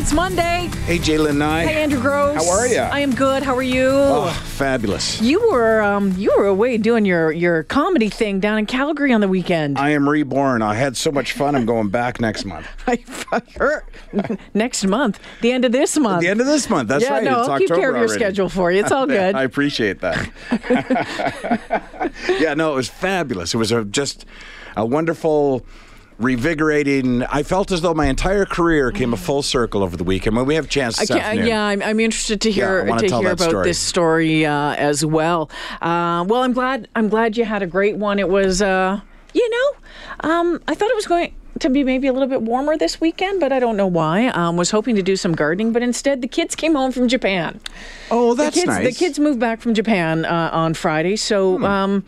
It's Monday. Hey, Jaylen Nye. Hey, Andrew Gross. How are you? I am good. How are you? Oh, fabulous. You were um, you were away doing your your comedy thing down in Calgary on the weekend. I am reborn. I had so much fun. I'm going back next month. I, I heard next month, the end of this month. the end of this month. That's yeah, right. no, it's I'll keep care of your already. schedule for you. It's all good. I appreciate that. yeah, no, it was fabulous. It was a, just a wonderful, revigorating. I felt as though my entire career came a full circle over the weekend. When we have a chance this afternoon. yeah, I'm, I'm interested to hear I wanna hear about story. this story uh, as well. Uh, well, I'm glad I'm glad you had a great one. It was, uh, you know, um, I thought it was going to be maybe a little bit warmer this weekend, but I don't know why. Um, was hoping to do some gardening, but instead the kids came home from Japan. Oh, that's the kids, nice. Hmm. The kids moved back from Japan uh, on Friday, so um,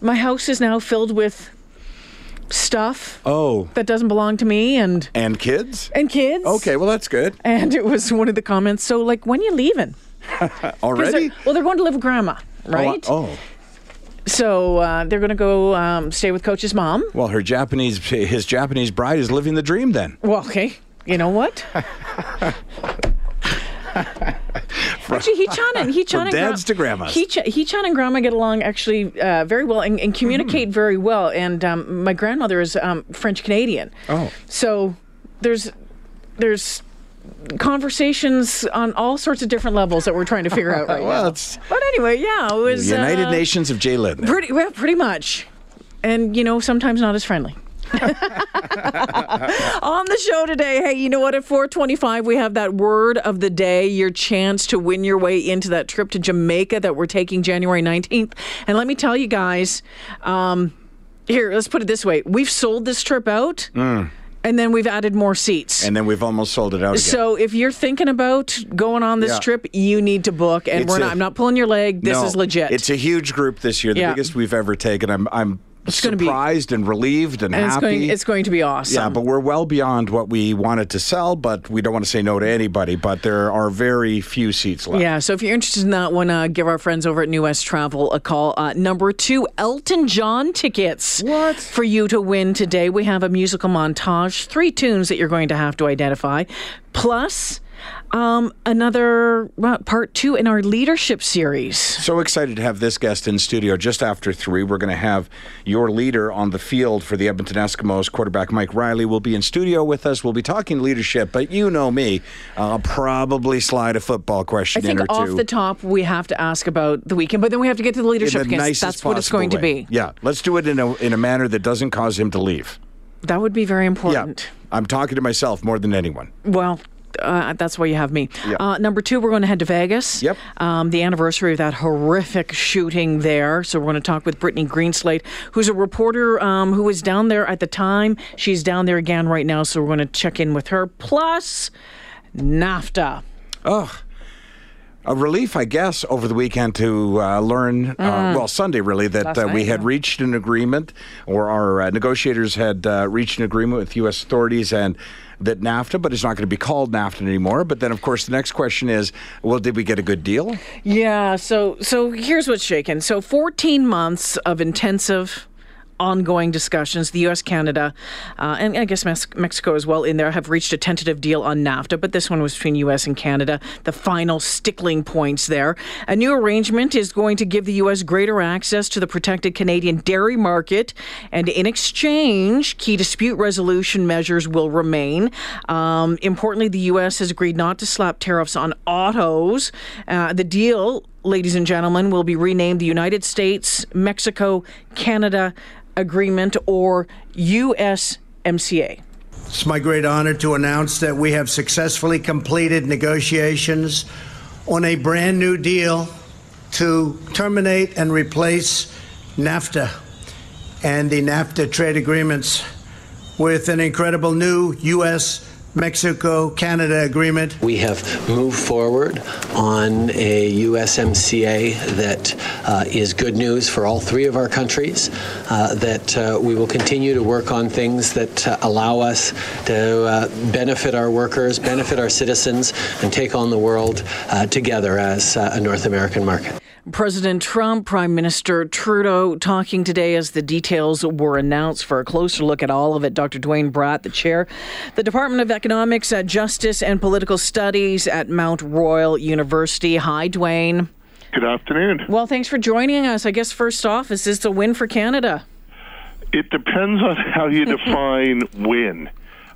my house is now filled with stuff Oh, that doesn't belong to me and and kids. and kids. Okay, well that's good. And it was one of the comments. So, like, when you leaving? Already. they're- well, they're going to live with grandma, right? Oh, oh, So uh, they're going to go um, stay with Coach's mom. well, her Japanese, his Japanese bride is living the dream then. Well, okay. You know what? Actually, He-chan and He-chan From and dads to grandmas. He-chan, He-chan and Grandma get along actually uh, very well and, and communicate very well. And um, my grandmother is um, French Canadian. Oh. So there's there's conversations on all sorts of different levels that we're trying to figure out right Well, now. it's But anyway, yeah, it was United uh, Nations of there. Pretty well, pretty much, and you know sometimes not as friendly. On the show today, hey, you know what? At 425, we have that word of the day, your chance to win your way into that trip to Jamaica that we're taking January 19th. And let me tell you guys, um, here, let's put it this way we've sold this trip out, and then we've added more seats. Mm. and then we've almost sold it out again. so if you're thinking about going on this Yeah. trip, you need to book. And It's we're a- not. I'm not pulling your leg. This No, is legit. It's a huge group this year, the Yeah. biggest we've ever taken. I'm I'm be- surprised and relieved and, and it's happy. going. It's going to be awesome. yeah, but we're well beyond what we wanted to sell, but we don't want to say no to anybody. But there are very few seats left. Yeah, so if you're interested in that one, uh, give our friends over at New West Travel a call. Uh, number two, Elton John tickets. What? For you to win today. We have a musical montage, three tunes that you're going to have to identify, plus um, another uh, part two in our leadership series. So excited to have this guest in studio just after three. We're going to have your leader on the field for the Edmonton Eskimos, quarterback Mike Reilly, will be in studio with us. We'll be talking leadership, but you know me, I'll probably slide a football question I think off two. the top, we have to ask about the weekend, but then we have to get to the leadership the because that's what it's going to be. Yeah, let's do it in a in a manner that doesn't cause him to leave. That would be very important. Yeah. I'm talking to myself more than anyone. Well, uh, that's why you have me. Yeah. Uh, number two, we're going to head to Vegas. Yep. Um, the anniversary of that horrific shooting there. So we're going to talk with Brittany Greenslade, who's a reporter um, who was down there at the time. She's down there again right now. So we're going to check in with her. Plus, NAFTA. Oh, a relief, I guess, over the weekend to uh, learn, uh, well, Sunday really, that uh, we night, had yeah. reached an agreement, or our uh, negotiators had uh, reached an agreement with U.S. authorities, and that NAFTA, but it's not going to be called NAFTA anymore. But then, of course, the next question is, well, did we get a good deal? Yeah. So so here's what's shaken. So 14 months of intensive. Ongoing discussions. The U.S., Canada, uh, and I guess Mex- Mexico as well in there have reached a tentative deal on NAFTA, but this one was between U.S. and Canada. The final stickling points there. A new arrangement is going to give the U.S. greater access to the protected Canadian dairy market, and in exchange, key dispute resolution measures will remain. Um, importantly, the U.S. has agreed not to slap tariffs on autos. Uh, the deal ladies and gentlemen, will be renamed the United States Mexico Canada Agreement or USMCA. It's my great honor to announce that we have successfully completed negotiations on a brand new deal to terminate and replace NAFTA and the NAFTA trade agreements with an incredible new U.S. Mexico Canada agreement. We have moved forward on a USMCA that uh, is good news for all three of our countries, uh, that uh, we will continue to work on things that uh, allow us to uh, benefit our workers, benefit our citizens, and take on the world uh, together as a North American market. President Trump, Prime Minister Trudeau talking today as the details were announced. For a closer look at all of it, Dr. Duane Bratt, the chair, the Department of Economics, uh, Justice, and Political Studies at Mount Royal University. Hi, Duane. Good afternoon. Well, thanks for joining us. I guess first off, is this a win for Canada? It depends on how you define win.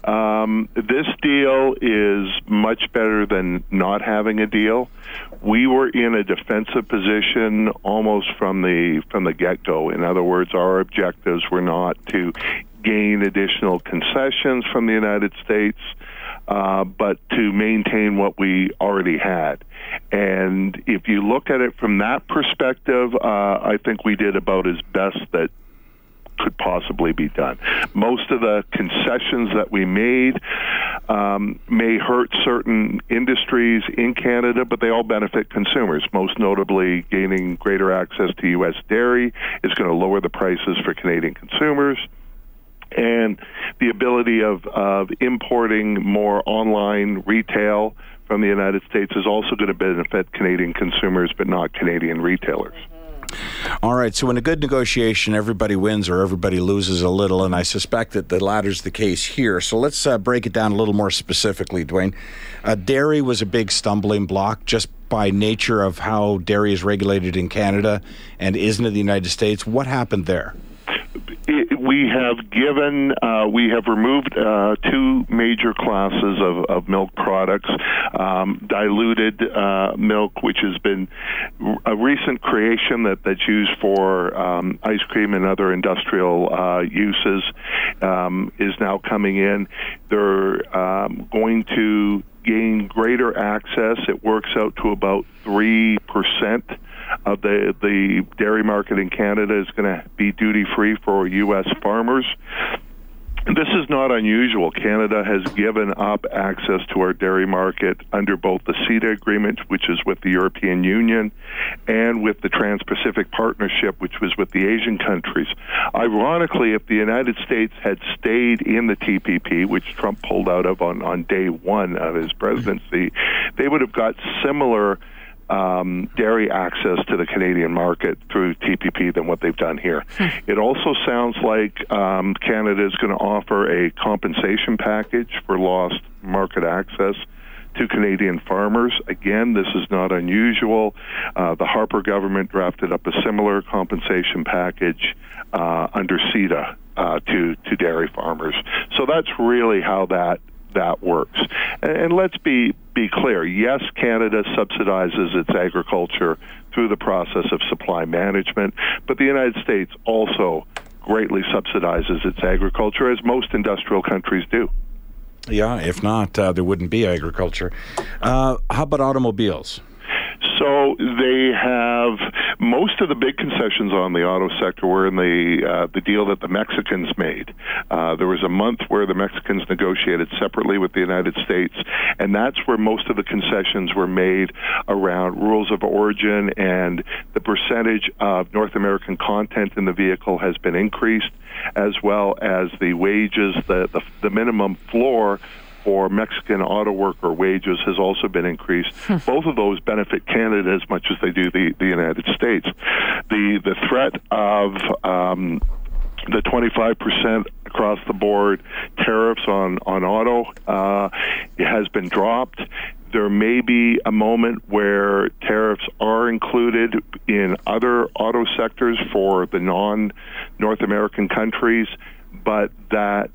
Um, this deal is much better than not having a deal. We were in a defensive position almost from the from the get go. In other words, our objectives were not to gain additional concessions from the United States. Uh, but to maintain what we already had. And if you look at it from that perspective, uh, I think we did about as best that could possibly be done. Most of the concessions that we made um, may hurt certain industries in Canada, but they all benefit consumers. Most notably, gaining greater access to U.S. dairy is going to lower the prices for Canadian consumers and the ability of, of importing more online retail from the United States is also going to benefit Canadian consumers, but not Canadian retailers. All right. So, in a good negotiation, everybody wins or everybody loses a little, and I suspect that the latter's the case here. So, let's uh, break it down a little more specifically, Duane. Uh, dairy was a big stumbling block just by nature of how dairy is regulated in Canada and isn't in the United States. What happened there? We have given, uh, we have removed uh, two major classes of, of milk products. Um, diluted uh, milk, which has been a recent creation that, that's used for um, ice cream and other industrial uh, uses, um, is now coming in. They're um, going to gain greater access. It works out to about 3% of the the dairy market in Canada is going to be duty free for U.S. farmers. This is not unusual. Canada has given up access to our dairy market under both the CETA agreement, which is with the European Union, and with the Trans Pacific Partnership, which was with the Asian countries. Ironically, if the United States had stayed in the TPP, which Trump pulled out of on, on day one of his presidency, they would have got similar um, dairy access to the Canadian market through TPP than what they've done here. Hmm. It also sounds like um, Canada is going to offer a compensation package for lost market access to Canadian farmers. Again, this is not unusual. Uh, the Harper government drafted up a similar compensation package uh, under CETA uh, to to dairy farmers. So that's really how that that works. And let's be be clear. Yes, Canada subsidizes its agriculture through the process of supply management, but the United States also greatly subsidizes its agriculture, as most industrial countries do. Yeah, if not, uh, there wouldn't be agriculture. Uh, how about automobiles? So they have most of the big concessions on the auto sector were in the uh, the deal that the Mexicans made. Uh, there was a month where the Mexicans negotiated separately with the United States, and that's where most of the concessions were made around rules of origin and the percentage of North American content in the vehicle has been increased, as well as the wages, the, the, the minimum floor for Mexican auto worker wages has also been increased. Hmm. Both of those benefit Canada as much as they do the, the United States. The the threat of um, the 25% across the board tariffs on on auto uh, has been dropped. There may be a moment where tariffs are included in other auto sectors for the non North American countries, but that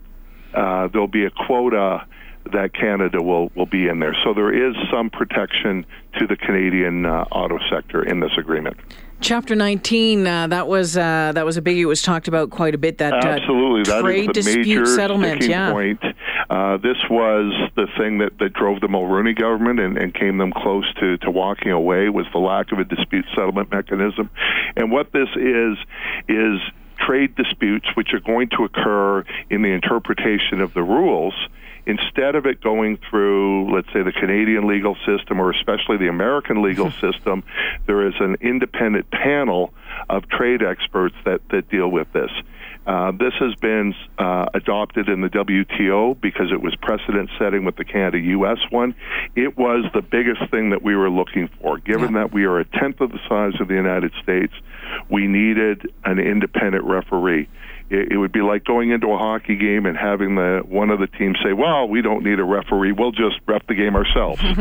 uh, there'll be a quota that Canada will, will be in there. So there is some protection to the Canadian uh, auto sector in this agreement. Chapter 19, uh, that was uh, that was a biggie. It was talked about quite a bit. That uh, absolutely that trade is the dispute major settlement. Yeah. Point. Uh, this was the thing that, that drove the Mulroney government and, and came them close to, to walking away was the lack of a dispute settlement mechanism. And what this is is trade disputes which are going to occur in the interpretation of the rules, instead of it going through, let's say, the Canadian legal system or especially the American legal system, there is an independent panel of trade experts that, that deal with this. Uh, this has been uh, adopted in the WTO because it was precedent setting with the Canada US one. It was the biggest thing that we were looking for. Given yeah. that we are a tenth of the size of the United States, we needed an independent referee it, it would be like going into a hockey game and having the one of the teams say, "Well, we don't need a referee. We'll just ref the game ourselves."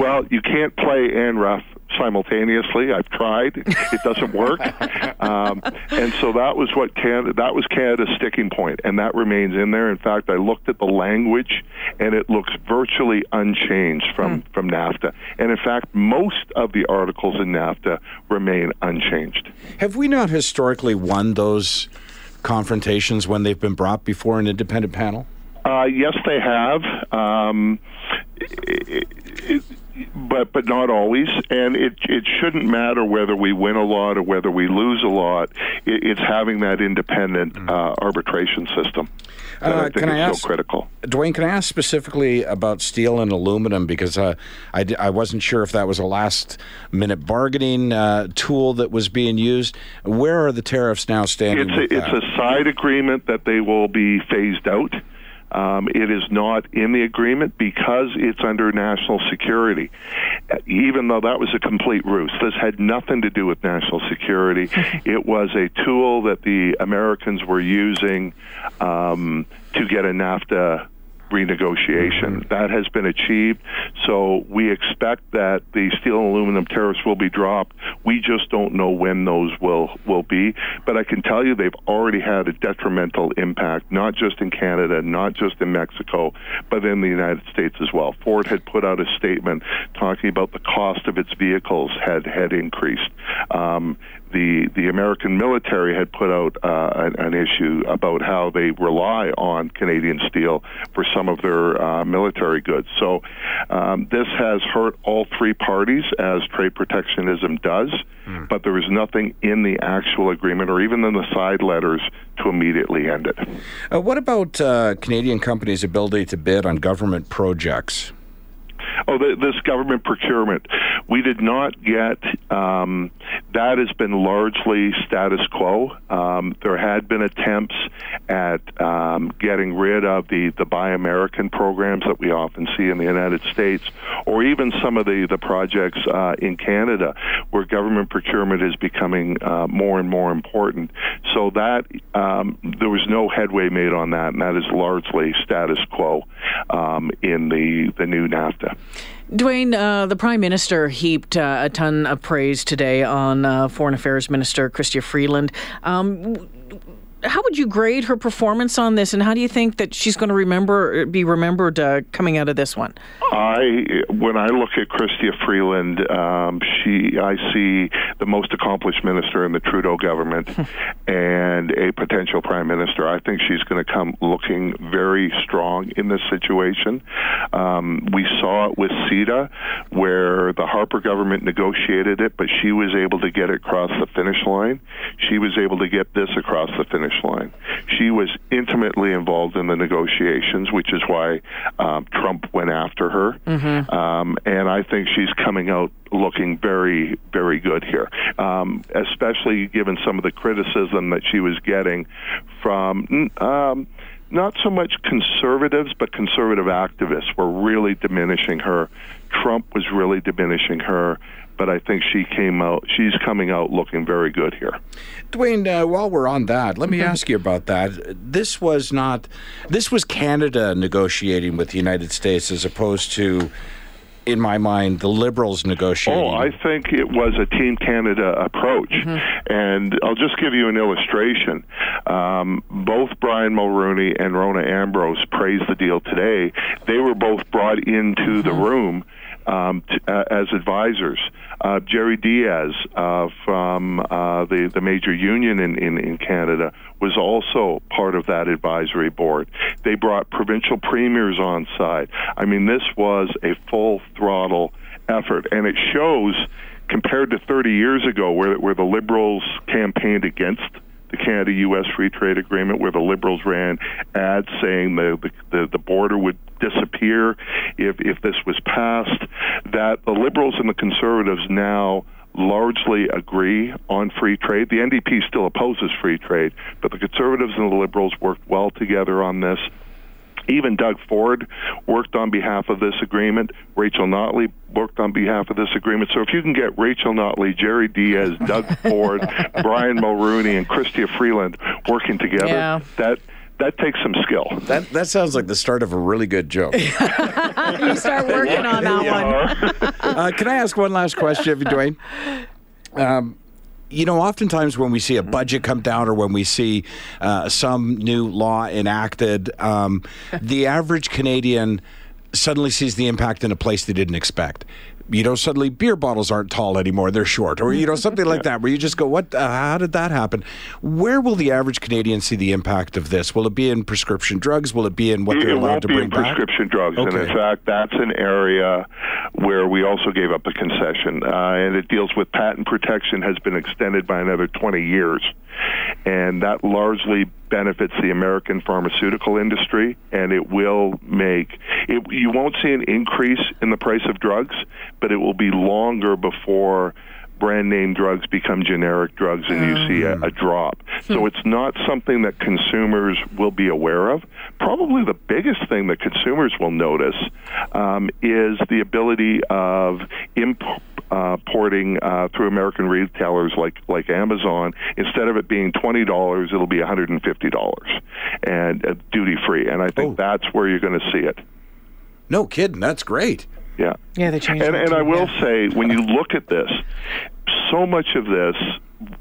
well, you can't play and ref simultaneously. I've tried; it doesn't work. Um, and so that was what Canada that was Canada's sticking point, and that remains in there. In fact, I looked at the language, and it looks virtually unchanged from mm. from NAFTA. And in fact, most of the articles in NAFTA remain unchanged. Have we not historically won those? Confrontations when they've been brought before an independent panel? Uh, yes, they have. Um, it, it, but but not always, and it it shouldn't matter whether we win a lot or whether we lose a lot. It, it's having that independent mm. uh, arbitration system. Uh, I think I ask, so critical. Duane, can I ask specifically about steel and aluminum because uh, I, I wasn't sure if that was a last minute bargaining uh, tool that was being used. Where are the tariffs now standing? It's a, it's a side agreement that they will be phased out. Um, it is not in the agreement because it's under national security, even though that was a complete ruse. This had nothing to do with national security. it was a tool that the Americans were using um, to get a NAFTA renegotiation. That has been achieved. So we expect that the steel and aluminum tariffs will be dropped. We just don't know when those will will be. But I can tell you they've already had a detrimental impact, not just in Canada, not just in Mexico, but in the United States as well. Ford had put out a statement talking about the cost of its vehicles had had increased. Um, the the American military had put out uh, an, an, issue about how they rely on Canadian steel for some of their uh, military goods. So um, this has hurt all three parties as trade protectionism does, mm. but there is nothing in the actual agreement or even in the side letters to immediately end it. Uh, what about uh, Canadian companies' ability to bid on government projects? Oh, the, this government procurement. We did not get. Um, that has been largely status quo. Um, there had been attempts at um, getting rid of the the Buy American programs that we often see in the United States, or even some of the the projects uh, in Canada, where government procurement is becoming uh, more and more important. So that um, there was no headway made on that, and that is largely status quo um, in the the new NAFTA. Duane, uh, the Prime Minister heaped uh, a ton of praise today on uh, Foreign Affairs Minister Chrystia Freeland. Um, how would you grade her performance on this, and how do you think that she's going to remember be remembered uh, coming out of this one? I, when I look at Chrystia Freeland, um, she, I see the most accomplished minister in the Trudeau government, and a potential prime minister. I think she's going to come looking very strong in this situation. Um, we saw it with CETA, where the Harper government negotiated it, but she was able to get it across the finish line. She was able to get this across the finish line. She was intimately involved in the negotiations, which is why um, Trump went after her. Mm-hmm. Um, and I think she's coming out looking very, very good here, um, especially given some of the criticism that she was getting from. Um, not so much conservatives, but conservative activists were really diminishing her. Trump was really diminishing her but I think she came out. She's coming out looking very good here. Duane, uh, while we're on that, let me mm-hmm. ask you about that. This was not. This was Canada negotiating with the United States as opposed to. In my mind, the Liberals negotiating. Oh, I think it was a Team Canada approach. Mm-hmm. And I'll just give you an illustration. Um, both Brian Mulroney and Rona Ambrose praised the deal today. They were both brought into mm-hmm. the room um, t- uh, as advisors. Uh, Jerry Dias uh, from uh, the the major union in, in, in Canada was also part of that advisory board. They brought provincial premiers on side. I mean, this was a full throttle effort, and it shows compared to 30 years ago, where where the Liberals campaigned against the Canada-U.S. Free Trade Agreement, where the Liberals ran ads saying the the, the border would disappear if if this was passed. That the Liberals and the Conservatives now largely agree on free trade. The NDP still opposes free trade, but the Conservatives and the Liberals worked well together on this. Even Doug Ford worked on behalf of this agreement. Rachel Notley worked on behalf of this agreement. So if you can get Rachel Notley, Jerry Dias, Doug Ford, Brian Mulroney, and Chrystia Freeland working together, Yeah. that that takes some skill. That that sounds like the start of a really good joke. you start working on that one. uh, can I ask one last question, Duane? Um, you know, oftentimes when we see a budget come down or when we see uh, some new law enacted, um, the average Canadian suddenly sees the impact in a place they didn't expect. You know, suddenly beer bottles aren't tall anymore; they're short, or you know, something like that, where you just go, "What? Uh, how did that happen?" Where will the average Canadian see the impact of this? Will it be in prescription drugs? Will it be in what It they're allowed to be bring in back? prescription drugs, and in fact, that's an area where we also gave up a concession, uh, and it deals with patent protection has been extended by another 20 years, and that largely benefits the American pharmaceutical industry, and it will make it. You won't see an increase in the price of drugs, but it will be longer before brand name drugs become generic drugs and you see a, a drop. So it's not something that consumers will be aware of. Probably the biggest thing that consumers will notice um, is the ability of imp- uh, porting uh, through American retailers like like Amazon. Instead of it being twenty dollars, it'll be one hundred and fifty dollars and uh, duty free. And I think Oh. that's where you're going to see it. No kidding, that's great. Yeah. Yeah, they changed And, and I will yeah. say, when you look at this, so much of this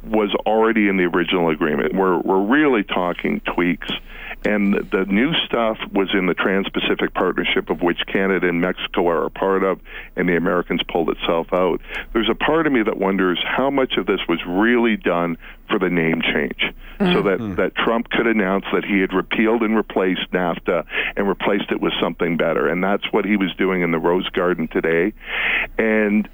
was already in the original agreement. We're we're really talking tweaks, and the new stuff was in the Trans-Pacific Partnership, of which Canada and Mexico are a part of, and the Americans pulled itself out. There's a part of me that wonders how much of this was really done for the name change, so mm-hmm. that hmm. that Trump could announce that he had repealed and replaced NAFTA and replaced it with something better, and that's what he was doing in the Rose Garden today, and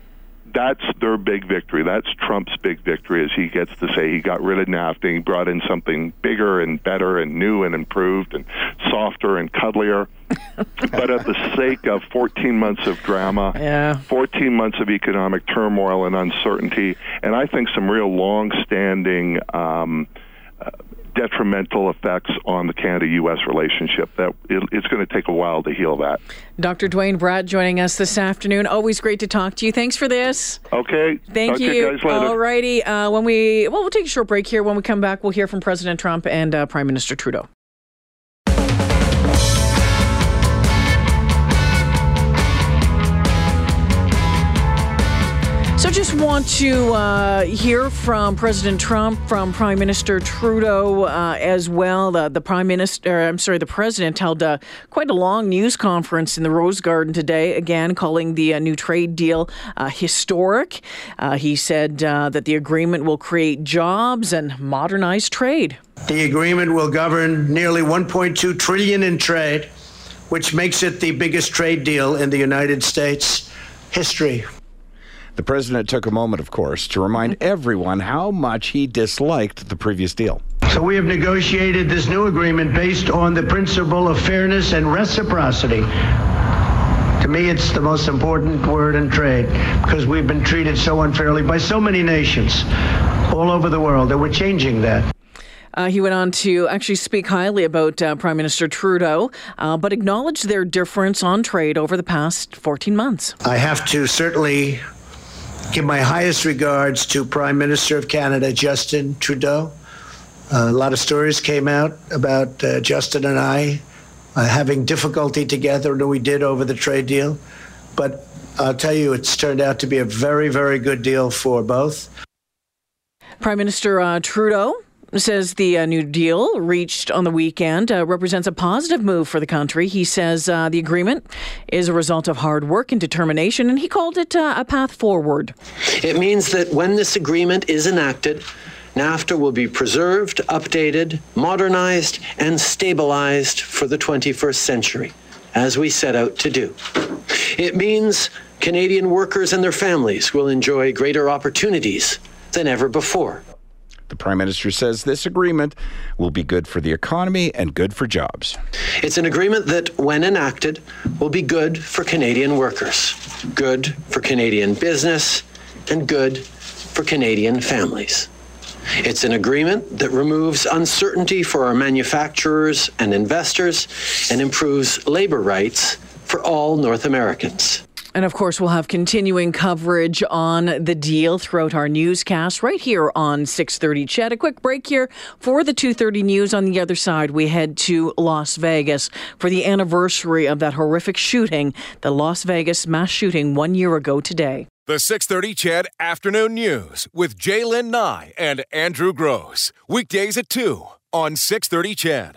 that's their big victory. That's Trump's big victory, as he gets to say he got rid of NAFTA, he brought in something bigger and better and new and improved and softer and cuddlier. but at the sake of 14 months of drama, Yeah. 14 months of economic turmoil and uncertainty, and I think some real long-standing um, detrimental effects on the Canada-U.S. relationship. That it, it's going to take a while to heal that. Dr. Duane Bratt joining us this afternoon. Always great to talk to you. Thanks for this. Okay. Thank to you. All righty. Uh, when we well, we'll take a short break here. When we come back, we'll hear from President Trump and uh, Prime Minister Trudeau. Want to uh, hear from President Trump, from Prime Minister Trudeau uh, as well. The, the Prime Minister, I'm sorry, the President held quite a long news conference in the Rose Garden today, again calling the uh, new trade deal uh, historic. Uh, he said that the agreement will create jobs and modernize trade. The agreement will govern nearly 1.2 trillion in trade, which makes it the biggest trade deal in the United States history. The president took a moment, of course, to remind everyone how much he disliked the previous deal. So we have negotiated this new agreement based on the principle of fairness and reciprocity. To me, it's the most important word in trade because we've been treated so unfairly by so many nations all over the world, that we're changing that. Uh, he went on to actually speak highly about uh, Prime Minister Trudeau, uh, but acknowledged their difference on trade over the past 14 months. I have to certainly give my highest regards to Prime Minister of Canada, Justin Trudeau. Uh, a lot of stories came out about uh, Justin and I uh, having difficulty together, and we did over the trade deal. But I'll tell you, it's turned out to be a very, very good deal for both. Prime Minister uh, Trudeau says the uh, new deal reached on the weekend uh, represents a positive move for the country. He says uh, the agreement is a result of hard work and determination, and he called it uh, a path forward. It means that when this agreement is enacted, NAFTA will be preserved, updated, modernized, and stabilized for the 21st century, as we set out to do. It means Canadian workers and their families will enjoy greater opportunities than ever before. The Prime Minister says this agreement will be good for the economy and good for jobs. It's an agreement that, when enacted, will be good for Canadian workers, good for Canadian business, and good for Canadian families. It's an agreement that removes uncertainty for our manufacturers and investors and improves labor rights for all North Americans. And of course, we'll have continuing coverage on the deal throughout our newscast right here on 6:30. CHED, a quick break here for the 2:30 news. On the other side, we head to Las Vegas for the anniversary of that horrific shooting, the Las Vegas mass shooting one year ago today. The 630 CHED Afternoon News with Jaylen Nye and Andrew Gross. Weekdays at 2 on 630 CHED.